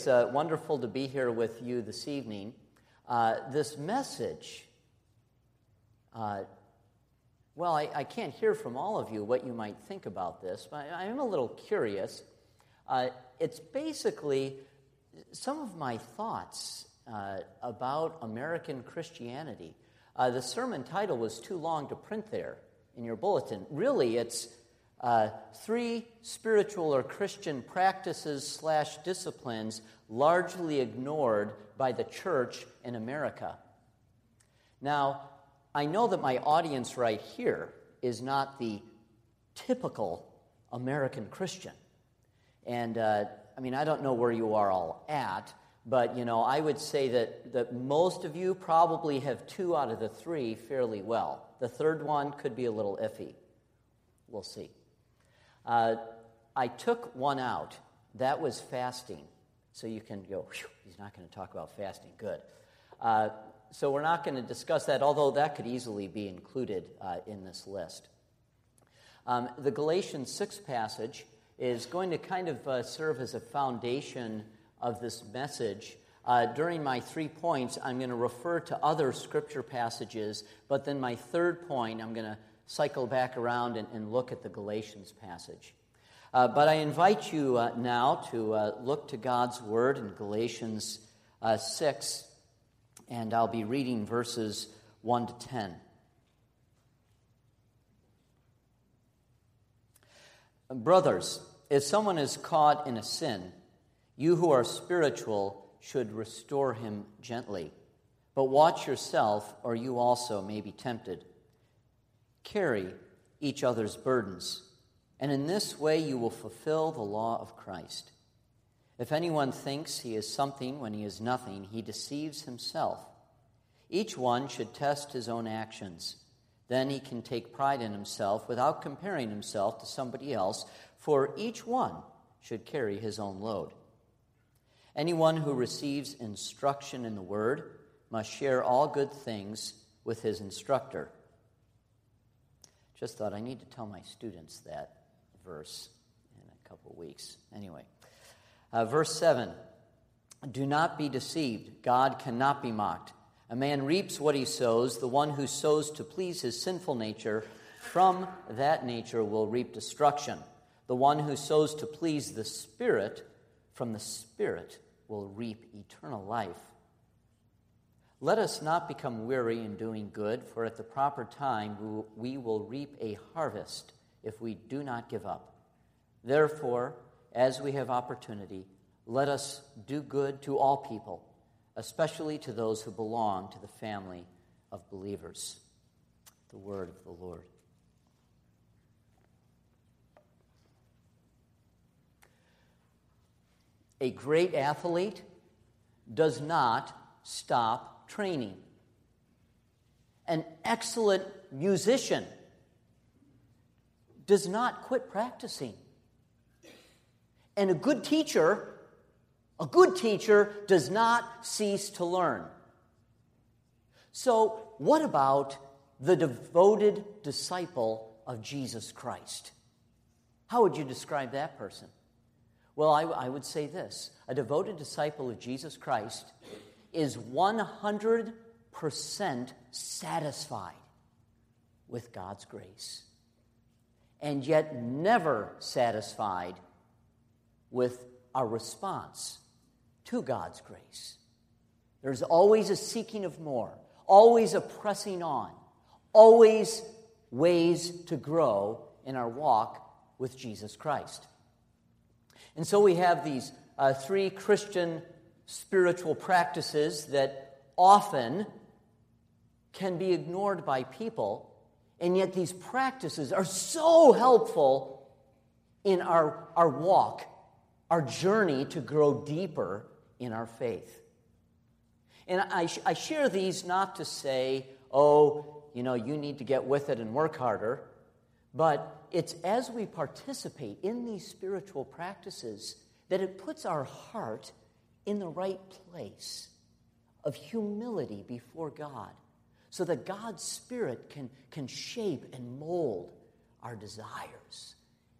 It's uh, wonderful to be here with you this evening. Uh, this message, uh, well, I, I, can't hear from all of you what you might think about this, but I, am a little curious. Uh, it's basically some of my thoughts uh, about American Christianity. Uh, the sermon title was too long to print there in your bulletin. Really, it's uh, three spiritual or Christian practices slash disciplines largely ignored by the church in America. Now, I know that my audience right here is not the typical American Christian. And uh, I mean, I don't know where you are all at, but you know, I would say that, that most of you probably have two out of the three fairly well. The third one could be a little iffy. We'll see. Uh, I took one out. That was fasting. So you can go, he's not going to talk about fasting. Good. Uh, so we're not going to discuss that, although that could easily be included uh, in this list. Um, the Galatians 6 passage is going to kind of uh, serve as a foundation of this message. Uh, during my three points, I'm going to refer to other scripture passages, but then my third point, I'm going to cycle back around and, and look at the Galatians passage. Uh, but I invite you uh, now to uh, look to God's Word in Galatians uh, 6, and I'll be reading verses 1 to 10. Brothers, if someone is caught in a sin, you who are spiritual should restore him gently. But watch yourself, or you also may be tempted. Carry each other's burdens, and in this way you will fulfill the law of Christ. If anyone thinks he is something when he is nothing, he deceives himself. Each one should test his own actions. Then he can take pride in himself without comparing himself to somebody else, for each one should carry his own load. Anyone who receives instruction in the word must share all good things with his instructor. Just thought I need to tell my students that verse in a couple weeks. Anyway, uh, verse 7 Do not be deceived. God cannot be mocked. A man reaps what he sows. The one who sows to please his sinful nature, from that nature will reap destruction. The one who sows to please the Spirit, from the Spirit will reap eternal life. Let us not become weary in doing good, for at the proper time we will reap a harvest if we do not give up. Therefore, as we have opportunity, let us do good to all people, especially to those who belong to the family of believers. The word of the Lord. A great athlete does not stop training. An excellent musician does not quit practicing. And a good teacher, a good teacher does not cease to learn. So, what about the devoted disciple of Jesus Christ? How would you describe that person? Well, I, I would say this a devoted disciple of Jesus Christ is 100% satisfied with God's grace, and yet never satisfied with our response to God's grace. There's always a seeking of more, always a pressing on, always ways to grow in our walk with Jesus Christ. And so we have these uh, three Christian spiritual practices that often can be ignored by people, and yet these practices are so helpful in our, our walk, our journey to grow deeper in our faith. And I, I share these not to say, oh, you know, you need to get with it and work harder, but it's as we participate in these spiritual practices that it puts our heart in the right place of humility before God so that God's Spirit can, can shape and mold our desires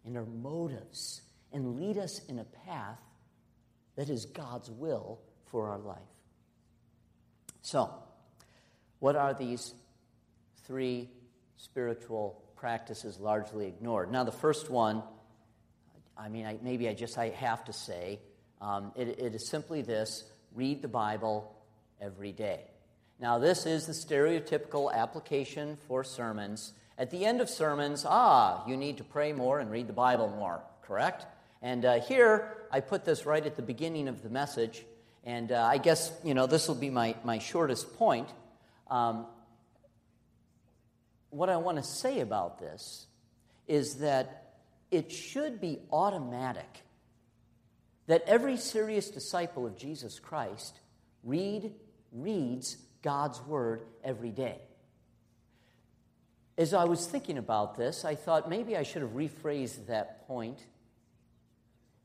and our motives and lead us in a path that is God's will for our life. So, what are these three spiritual practices largely ignored? Now, the first one, I mean, I, maybe I just I have to say, um, it, it is simply this read the Bible every day. Now, this is the stereotypical application for sermons. At the end of sermons, ah, you need to pray more and read the Bible more, correct? And uh, here, I put this right at the beginning of the message, and uh, I guess, you know, this will be my, my shortest point. Um, what I want to say about this is that it should be automatic that every serious disciple of Jesus Christ read, reads God's Word every day. As I was thinking about this, I thought maybe I should have rephrased that point.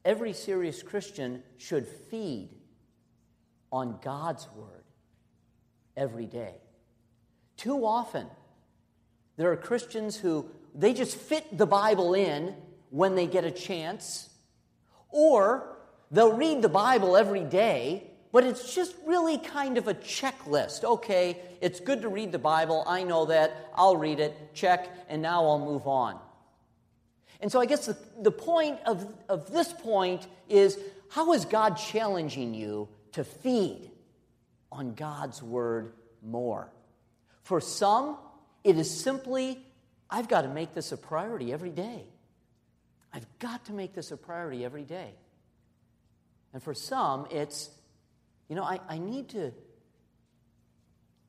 Every serious Christian should feed on God's Word every day. Too often, there are Christians who they just fit the Bible in when they get a chance, or they'll read the Bible every day but it's just really kind of a checklist. Okay, it's good to read the Bible. I know that. I'll read it, check, and now I'll move on. And so I guess the, the point of, of this point is how is God challenging you to feed on God's word more? For some, it is simply, I've got to make this a priority every day. I've got to make this a priority every day. And for some, it's you know, I, I need to,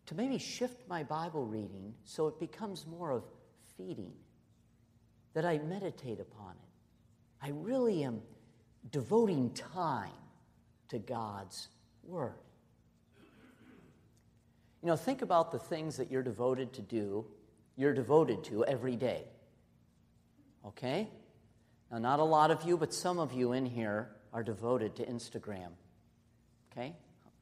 to maybe shift my Bible reading so it becomes more of feeding, that I meditate upon it. I really am devoting time to God's Word. You know, think about the things that you're devoted to do, you're devoted to every day. Okay? Now, not a lot of you, but some of you in here are devoted to Instagram. Okay?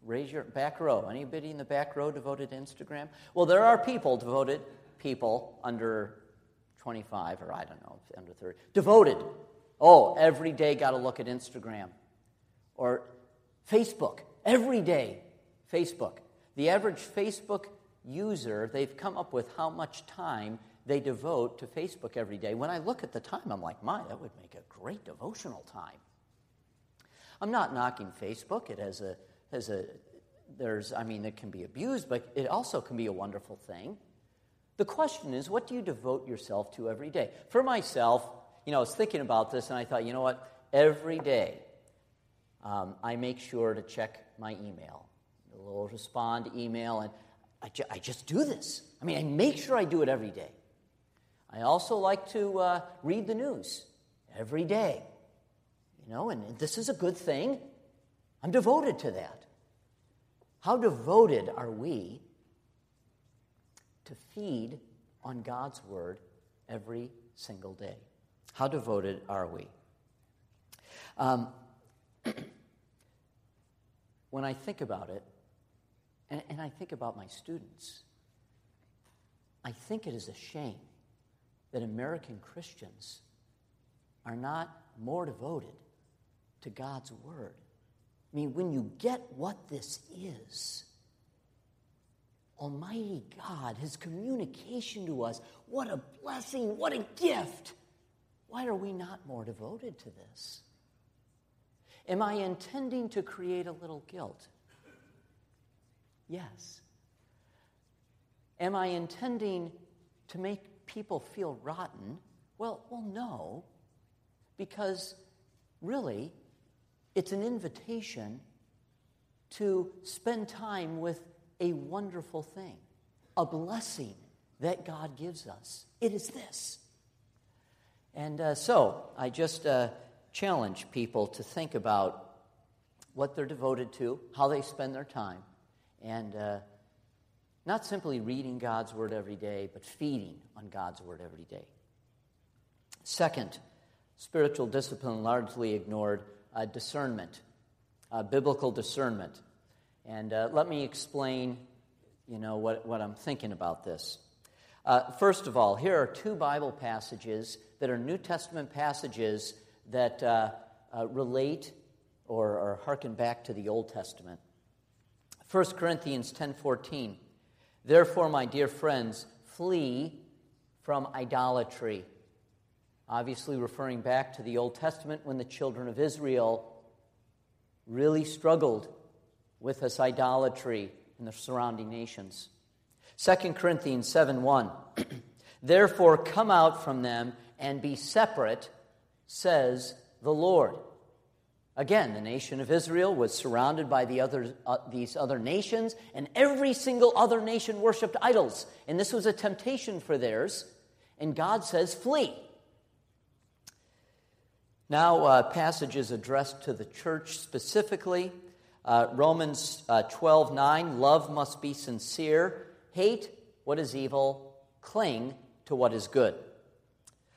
Raise your back row. Anybody in the back row devoted to Instagram? Well, there are people devoted, people under 25 or I don't know, under 30, devoted. Oh, every day got to look at Instagram. Or Facebook, every day, Facebook. The average Facebook user, they've come up with how much time they devote to Facebook every day. When I look at the time, I'm like, my, that would make a great devotional time. I'm not knocking Facebook. It has a has a there's i mean it can be abused but it also can be a wonderful thing. The question is what do you devote yourself to every day? For myself you know i was thinking about this and i thought you know what? Every day um, i make sure to check my email a little respond email and I, ju- I, just do this. I mean i make sure i do it every day. I also like to uh, read the news every day you know and this is a good thing i'm devoted to that how devoted are we to feed on God's word every single day? How devoted are we? Um, when I think about it, and, and I think about my students, I think it is a shame that American Christians are not more devoted to God's Word I mean, when you get what this is, Almighty God, His communication to us, what a blessing, what a gift. Why are we not more devoted to this? Am I intending to create a little guilt? Yes. Am I intending to make people feel rotten? Well, well, no, because really, it's an invitation to spend time with a wonderful thing, a blessing that God gives us. It is this. And uh, so I just uh, challenge people to think about what they're devoted to, how they spend their time, and uh, not simply reading God's Word every day, but feeding on God's Word every day. Second, spiritual discipline largely ignored uh, discernment, uh, biblical discernment. And uh, let me explain, you know, what, what I'm thinking about this. Uh, first of all, here are two Bible passages that are New Testament passages that uh, relate or, or hearken back to the Old Testament. 1 Corinthians 10:14 Therefore my dear friends flee from idolatry obviously referring back to the Old Testament when the children of Israel really struggled with this idolatry in the surrounding nations 2 Corinthians 7 1 Therefore come out from them and be separate says the Lord Again, the nation of Israel was surrounded by the other, uh, these other nations, and every single other nation worshiped idols. And this was a temptation for theirs. And God says, Flee. Now, uh, passages addressed to the church specifically. Uh, Romans uh, 12 9, love must be sincere. Hate what is evil, cling to what is good.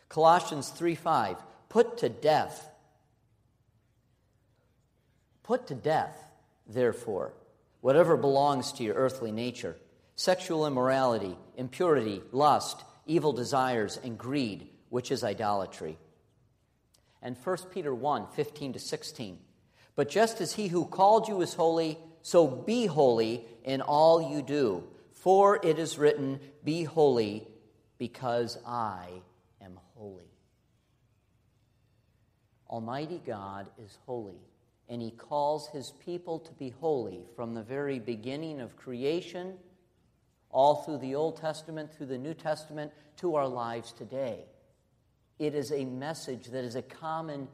Colossians 3 5, put to death Put to death, therefore, whatever belongs to your earthly nature sexual immorality, impurity, lust, evil desires, and greed, which is idolatry. And 1 Peter 1 15 to 16. But just as he who called you is holy, so be holy in all you do. For it is written, Be holy, because I am holy. Almighty God is holy and he calls his people to be holy from the very beginning of creation, all through the Old Testament, through the New Testament, to our lives today. It is a message that is a common,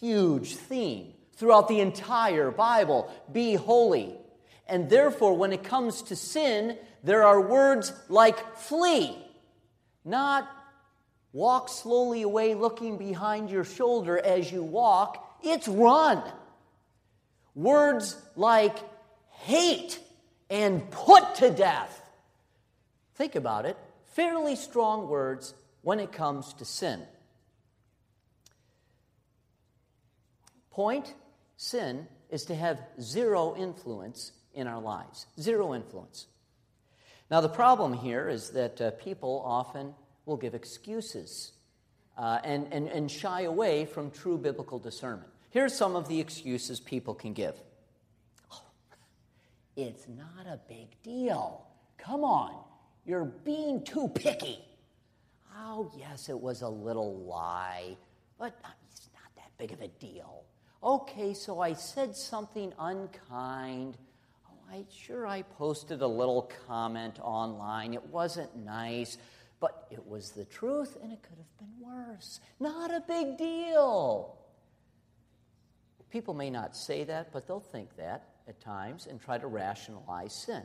huge theme throughout the entire Bible be holy. And therefore, when it comes to sin, there are words like flee, not walk slowly away looking behind your shoulder as you walk, it's run. Words like hate and put to death. Think about it. Fairly strong words when it comes to sin. Point sin is to have zero influence in our lives. Zero influence. Now, the problem here is that uh, people often will give excuses uh, and, and, and shy away from true biblical discernment. Here's some of the excuses people can give oh, It's not a big deal. Come on, you're being too picky. Oh, yes, it was a little lie, but it's not that big of a deal. Okay, so I said something unkind. Oh, I sure I posted a little comment online. It wasn't nice, but it was the truth and it could have been worse. Not a big deal. People may not say that, but they'll think that at times and try to rationalize sin.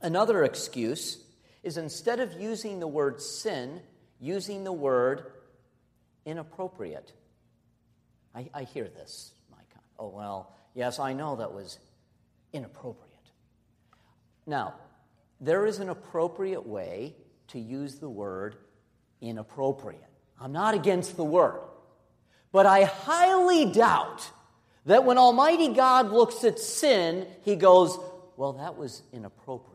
Another excuse is instead of using the word sin, using the word inappropriate. I, I hear this, Mike. Oh, well, yes, I know that was inappropriate. Now, there is an appropriate way to use the word inappropriate. I'm not against the word. But I highly doubt that when Almighty God looks at sin, he goes, Well, that was inappropriate.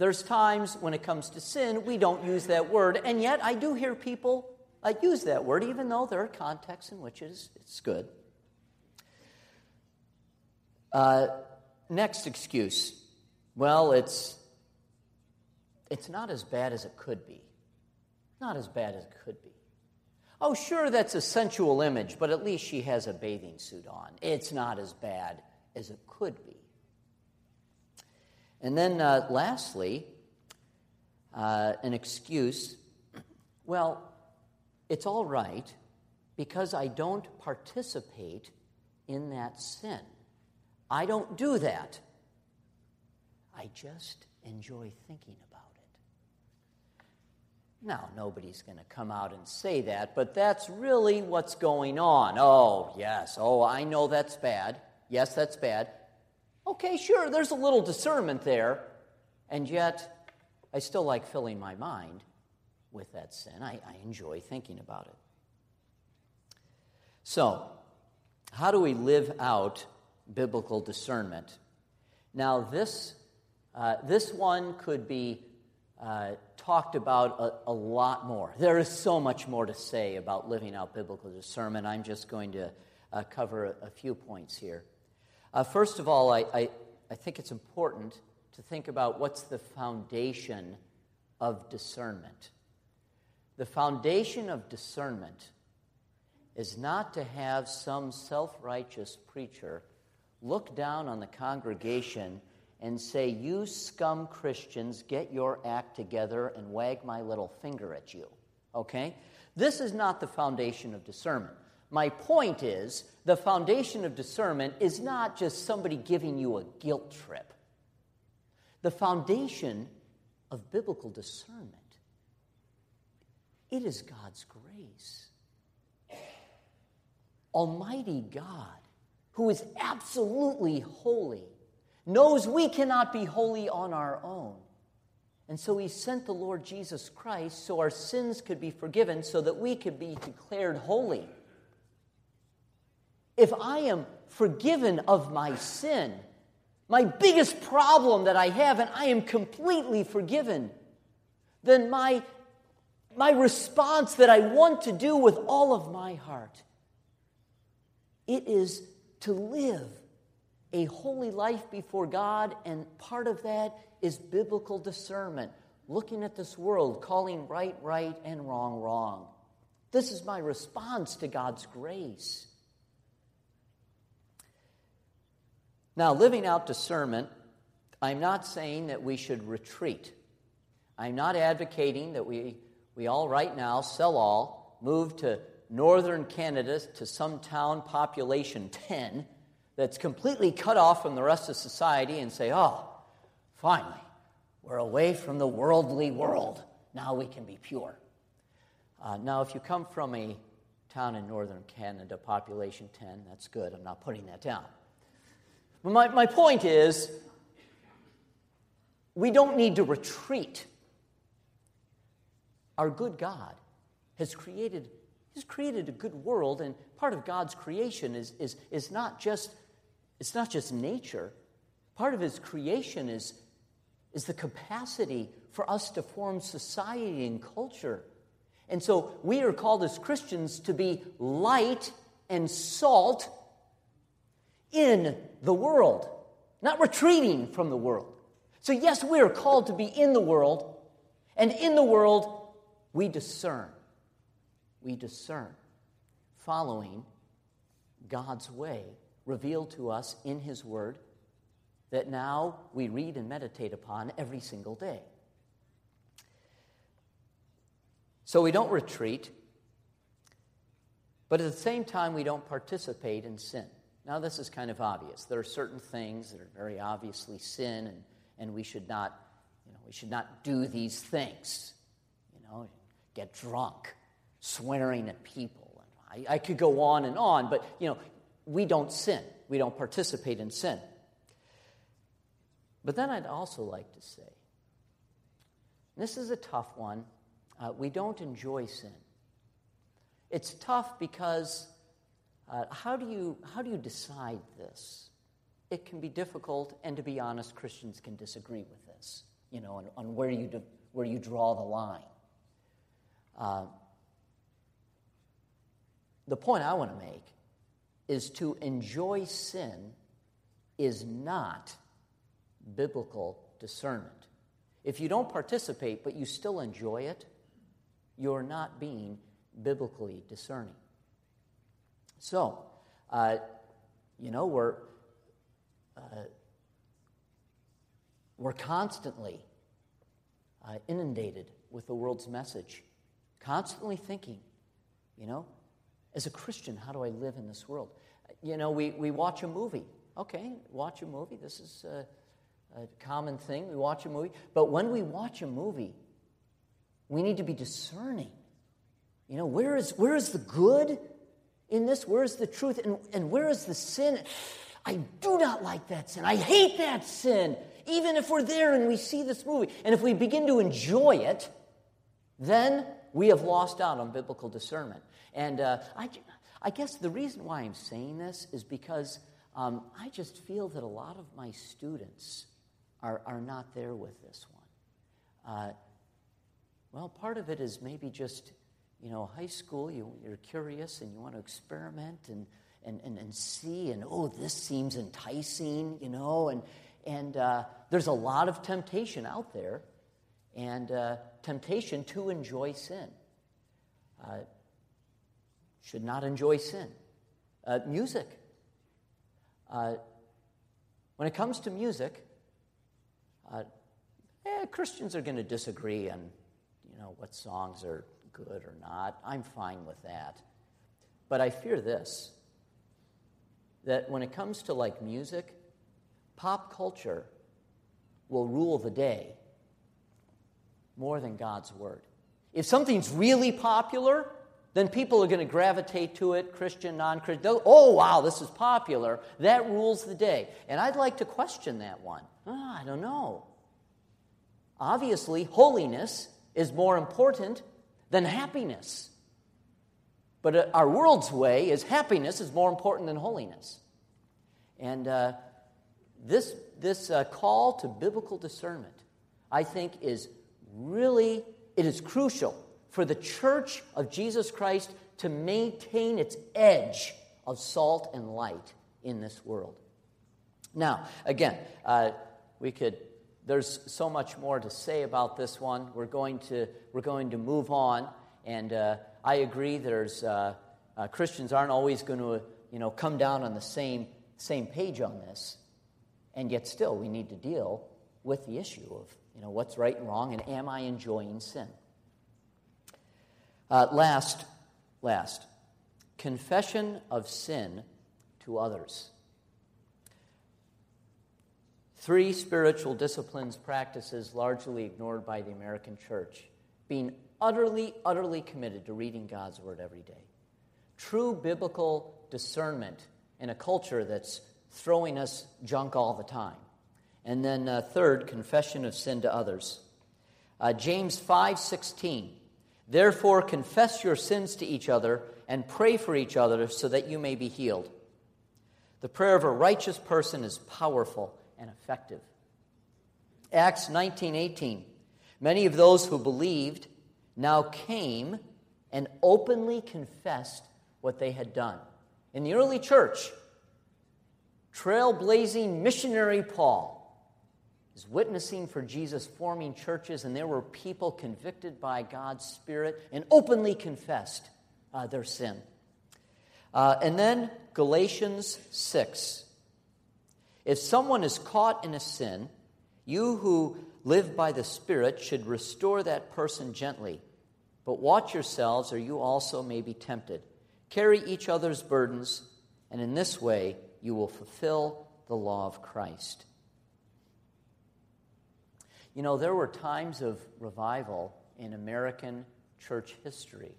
There's times when it comes to sin, we don't use that word, and yet I do hear people uh, use that word, even though there are contexts in which it is, it's good. Uh, next excuse. Well, it's, it's not as bad as it could be. Not as bad as it could be. Oh, sure, that's a sensual image, but at least she has a bathing suit on. It's not as bad as it could be. And then, uh, lastly, uh, an excuse. Well, it's all right because I don't participate in that sin. I don't do that. I just enjoy thinking about it. now, nobody's going to come out and say that, but that's really what's going on. Oh, yes. Oh, I know that's bad. Yes, that's bad. Okay, sure, there's a little discernment there. And yet, I still like filling my mind with that sin. I, I enjoy thinking about it. So, how do we live out biblical discernment? Now, this, uh, this one could be uh, talked about a, a, lot more. There is so much more to say about living out biblical discernment. I'm just going to uh, cover a, a, few points here. Uh, first of all, I, I, I think it's important to think about what's the foundation of discernment. The foundation of discernment is not to have some self righteous preacher look down on the congregation and say, You scum Christians, get your act together and wag my little finger at you. Okay? This is not the foundation of discernment. My point is, the foundation of discernment is not just somebody giving you a guilt trip. The foundation of biblical discernment, it is God's grace. Almighty God, who is absolutely holy, knows we cannot be holy on our own. And so he sent the Lord Jesus Christ so our sins could be forgiven, so that we could be declared holy. If I am forgiven of my sin, my biggest problem that I have, and I am completely forgiven, then my, my response that I want to do with all of my heart, it is to live a holy life before God, and part of that is biblical discernment, looking at this world, calling right, right, and wrong, wrong. This is my response to God's grace. Now, living out discernment, I'm not saying that we should retreat. I'm not advocating that we, we all right now, sell all, move to northern Canada to some town population 10 that's completely cut off from the rest of society and say, oh, finally, we're away from the worldly world. Now we can be pure. Uh, now, if you come from a town in northern Canada, population 10, that's good. I'm not putting that down. But my, my point is, we don't need to retreat. Our good God has created, has created a good world, and part of God's creation is, is, is not just it's not just nature. Part of his creation is, is the capacity for us to form society and culture. And so we are called as Christians to be light and salt in the world, not retreating from the world. So, yes, we are called to be in the world, and in the world, we discern. We discern, following God's way revealed to us in His Word that now we read and meditate upon every single day. So we don't retreat, but at the same time, we don't participate in sin. Now, this is kind of obvious. There are certain things that are very obviously sin, and, and we should not, you know, we should not do these things. You know, get drunk, swearing at people. I, I could go on and on, but you know, we don't sin, we don't participate in sin. But then I'd also like to say this is a tough one. Uh, we don't enjoy sin. It's tough because uh, how, do you, how do you decide this? It can be difficult, and to be honest, Christians can disagree with this, you know, on, on where, you do, where you draw the line. Uh, the point I want to make is to enjoy sin is not biblical discernment. If you don't participate but you still enjoy it, you're not being biblically discerning. So, uh, you know, we're, uh, we're constantly uh, inundated with the world's message, constantly thinking, you know, as a Christian, how do I live in this world? You know, we, we watch a movie. Okay, watch a movie. This is a, a common thing. We watch a movie. But when we watch a movie, we need to be discerning. You know, where is, where is the good in this? Where is the truth? And, and where is the sin? I do not like that sin. I hate that sin. Even if we're there and we see this movie. And if we begin to enjoy it, then we have lost out on biblical discernment. And uh, I, I guess the reason why I'm saying this is because um, I just feel that a lot of my students are, are not there with this one. Uh, well, part of it is maybe just, you know, high school, you, you're curious and you want to experiment and, and, and, and see, and oh, this seems enticing, you know, and, and uh, there's a lot of temptation out there, and uh, temptation to enjoy sin. Uh, should not enjoy sin. Uh, music. Uh, when it comes to music, uh, eh, Christians are going to disagree on, you know, what songs are good or not. I'm fine with that. But I fear this that when it comes to like music, pop culture will rule the day more than God's word. If something's really popular, then people are going to gravitate to it, Christian, non Christian. Oh, wow, this is popular. That rules the day. And I'd like to question that one. Oh, I don't know. Obviously, holiness is more important than happiness. But uh, our world's way is happiness is more important than holiness. And uh, this, this uh, call to biblical discernment, I think, is really, it is crucial for the church of Jesus Christ to maintain its edge of salt and light in this world. Now, again, uh, we could there's so much more to say about this one. We're going to, we're going to move on. And uh, I agree, there's, uh, uh, Christians aren't always going to you know, come down on the same, same page on this. And yet, still, we need to deal with the issue of you know, what's right and wrong, and am I enjoying sin? Uh, last, last, confession of sin to others. Three spiritual disciplines practices largely ignored by the American church being utterly, utterly committed to reading God's Word every day. True biblical discernment in a culture that's throwing us junk all the time. And then uh, third, confession of sin to others. Uh, James 5:16. Therefore confess your sins to each other and pray for each other so that you may be healed. The prayer of a righteous person is powerful and effective. Acts 19:18 Many of those who believed now came and openly confessed what they had done. In the early church, trailblazing missionary Paul is witnessing for Jesus, forming churches, and there were people convicted by God's Spirit and openly confessed uh, their sin. Uh, and then Galatians 6 if someone is caught in a sin, you who live by the Spirit should restore that person gently. But watch yourselves, or you also may be tempted. Carry each other's burdens, and in this way you will fulfill the law of Christ. You know, there were times of revival in American church history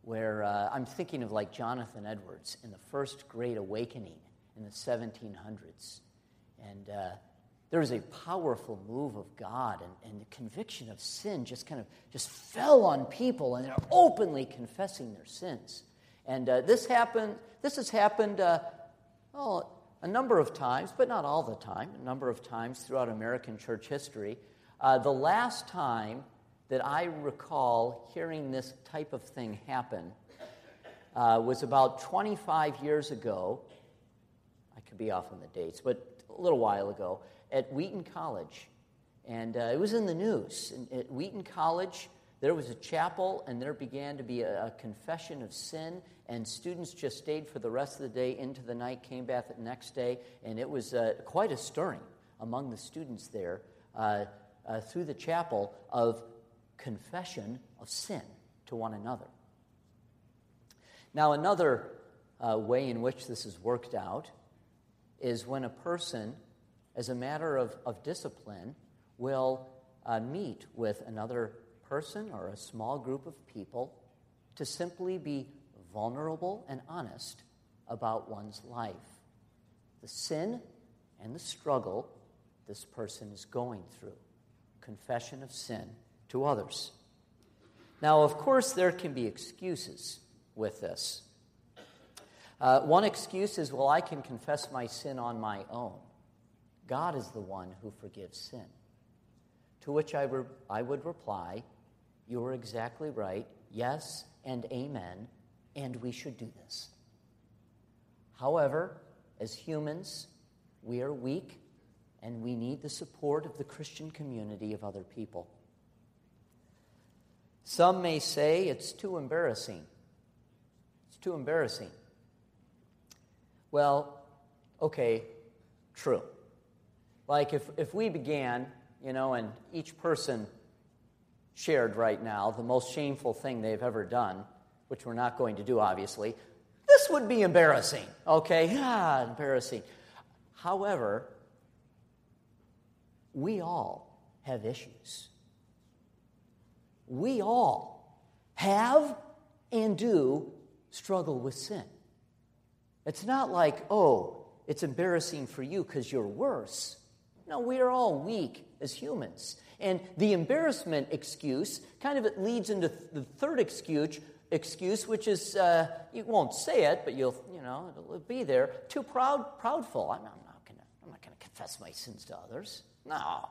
where uh, I'm thinking of like Jonathan Edwards in the First Great Awakening in the 1700s. And uh, there was a powerful move of God, and, and, the conviction of sin just kind of just fell on people, and they're openly confessing their sins. And uh, this happened. This has happened, uh, a number of times, but not all the time. A number of times throughout American church history. Uh, the last time that I recall hearing this type of thing happen uh, was about 25 years ago could be off on the dates, but a little while ago at Wheaton College. And uh, it was in the news. And at Wheaton College, there was a chapel, and there began to be a, a, confession of sin, and students just stayed for the rest of the day into the night, came back the next day, and it was uh, quite a stirring among the students there uh, uh through the chapel of confession of sin to one another. Now, another uh, way in which this is worked out is when a person, as a matter of, of discipline, will uh, meet with another person or a small group of people to simply be vulnerable and honest about one's life, the sin and the struggle this person is going through, confession of sin to others. Now, of course, there can be excuses with this. Uh, one excuse is, well, I can confess my sin on my own. God is the one who forgives sin. To which I, re- I would reply, You are exactly right. Yes and amen. And we should do this. However, as humans, we are weak and we need the support of the Christian community of other people. Some may say it's too embarrassing. It's too embarrassing. Well, okay, true. Like if, if we began, you know, and each person shared right now the most shameful thing they've ever done, which we're not going to do, obviously, this would be embarrassing. Okay, ah, embarrassing. However, we all have issues. We all have and do struggle with sin. It's not like, oh, it's embarrassing for you because you're worse. No, we are all weak as humans. And the embarrassment excuse kind of leads into the third excuse, excuse which is uh, you won't say it, but you'll you know it'll be there. Too proud, proudful. I'm not, not gonna I'm not gonna confess my sins to others. No, I'm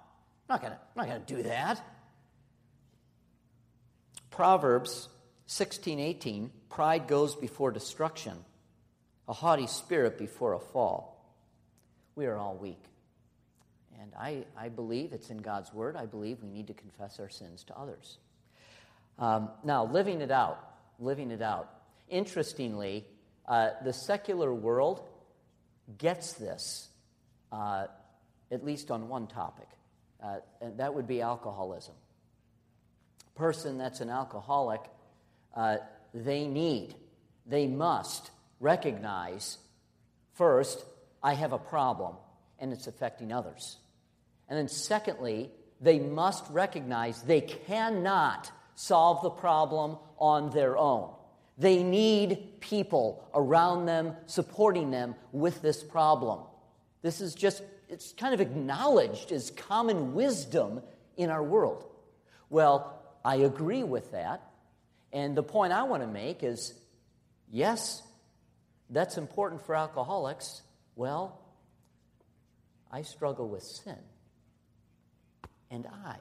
not gonna I'm not gonna do that. Proverbs 16, 18, pride goes before destruction, a haughty spirit before a fall. We are all weak. And I, I believe it's in God's word. I believe we need to confess our sins to others. Um, now, living it out, living it out. Interestingly, uh, the secular world gets this, uh, at least on one topic, uh, and that would be alcoholism. Person that's an alcoholic, uh, they need, they must recognize first, I have a problem and it's affecting others. And then, secondly, they must recognize they cannot solve the problem on their own. They need people around them supporting them with this problem. This is just, it's kind of acknowledged as common wisdom in our world. Well, I agree with that. And the point I want to make is yes, that's important for alcoholics. Well, I struggle with sin. And I,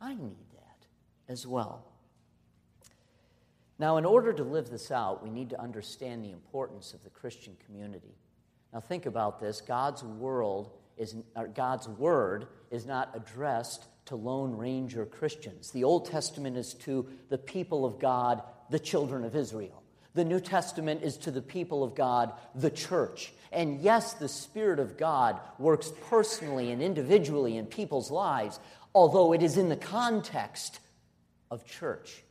I need that as well. Now, in order to live this out, we need to understand the importance of the Christian community. Now, think about this God's world is, God's word is not addressed to Lone Ranger Christians. The Old Testament is to the people of God, the children of Israel. The New Testament is to the people of God, the church. And yes, the Spirit of God works personally and individually in people's lives, although it is in the context of church.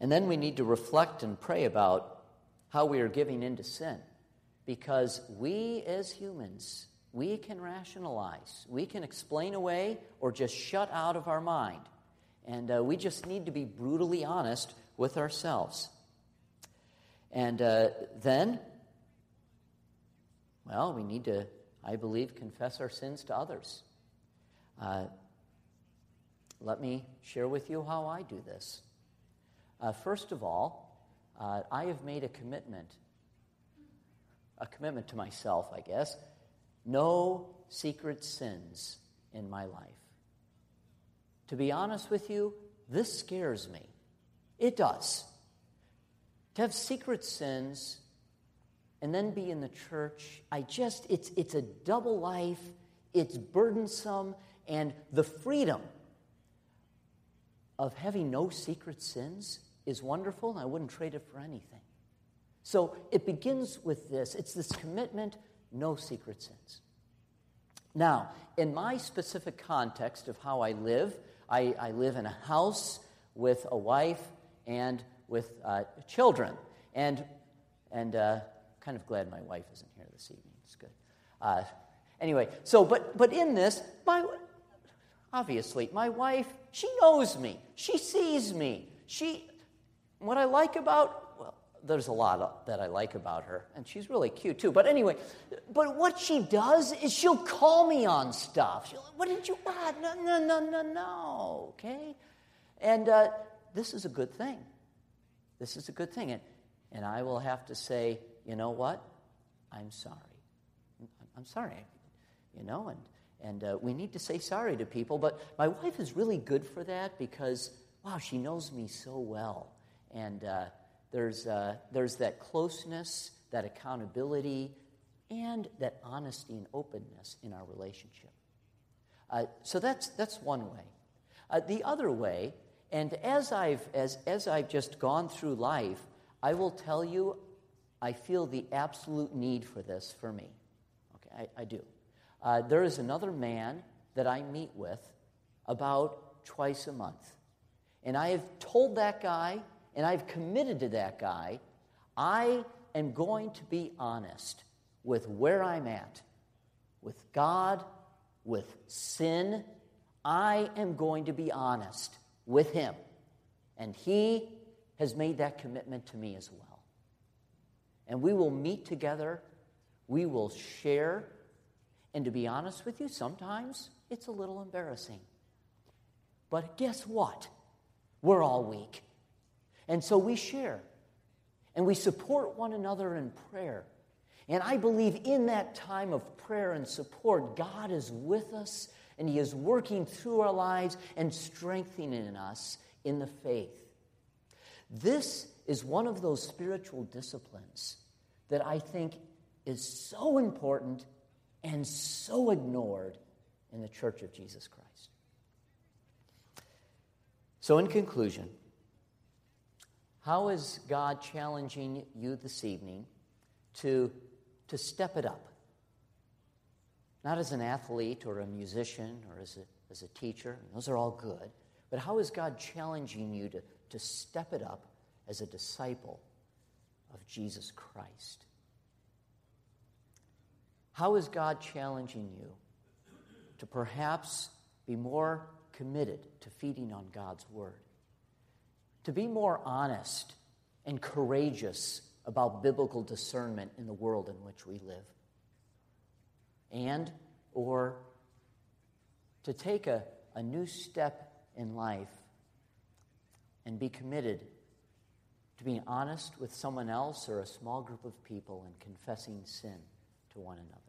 And then we need to reflect and pray about how we are giving into sin. Because we as humans, we can rationalize, we can explain away or just shut out of our mind. And uh, we just need to be brutally honest with ourselves. And uh, then, well, we need to, I believe, confess our sins to others. Uh, let me share with you how I do this. Uh, first of all, uh, I have made a commitment, a commitment to myself, I guess, no secret sins in my life. To be honest with you, this scares me. It does. To have secret sins and then be in the church, I just, it's, it's a double life, it's burdensome, and the freedom of having no secret sins is wonderful, and I wouldn't trade it for anything. So it begins with this it's this commitment no secret sins. Now, in my specific context of how I live, I, I live in a house with a wife and with uh, children. And, and uh, kind of glad my wife isn't here this evening. It's good. Uh, anyway, so, but, but in this, my, obviously, my wife, she knows me. She sees me. She, what I like about well, there's a lot that I like about her, and she's really cute too. But anyway, but what she does is she'll call me on stuff. She'll, what did you? What? No, no, no, no, no. Okay, and uh, this is a good thing. This is a good thing, and and I will have to say, you know what? I'm sorry. I'm sorry. You know, and and uh, we need to say sorry to people. But my wife is really good for that because wow, she knows me so well, and. Uh, there's, uh, there's that closeness, that accountability, and that honesty and openness in our relationship. Uh, so that's, that's one way. Uh, the other way, and as I've, as, as I've just gone through life, I will tell you, I feel the absolute need for this for me. Okay, I, I do. Uh, there is another man that I meet with about twice a month. And I have told that guy, and I've committed to that guy, I am going to be honest with where I'm at, with God, with sin. I am going to be honest with him. And he has made that commitment to me as well. And we will meet together, we will share. And to be honest with you, sometimes it's a little embarrassing. But guess what? We're all weak. And so we share and we support one another in prayer. And I believe in that time of prayer and support, God is with us and He is working through our lives and strengthening us in the faith. This is one of those spiritual disciplines that I think is so important and so ignored in the Church of Jesus Christ. So, in conclusion, how is God challenging you this evening to, to step it up? Not as an athlete or a musician or as a, as a teacher, those are all good, but how is God challenging you to, to step it up as a disciple of Jesus Christ? How is God challenging you to perhaps be more committed to feeding on God's Word, to be more honest and courageous about biblical discernment in the world in which we live, and or to take a, a new step in life and be committed to being honest with someone else or a small group of people and confessing sin to one another.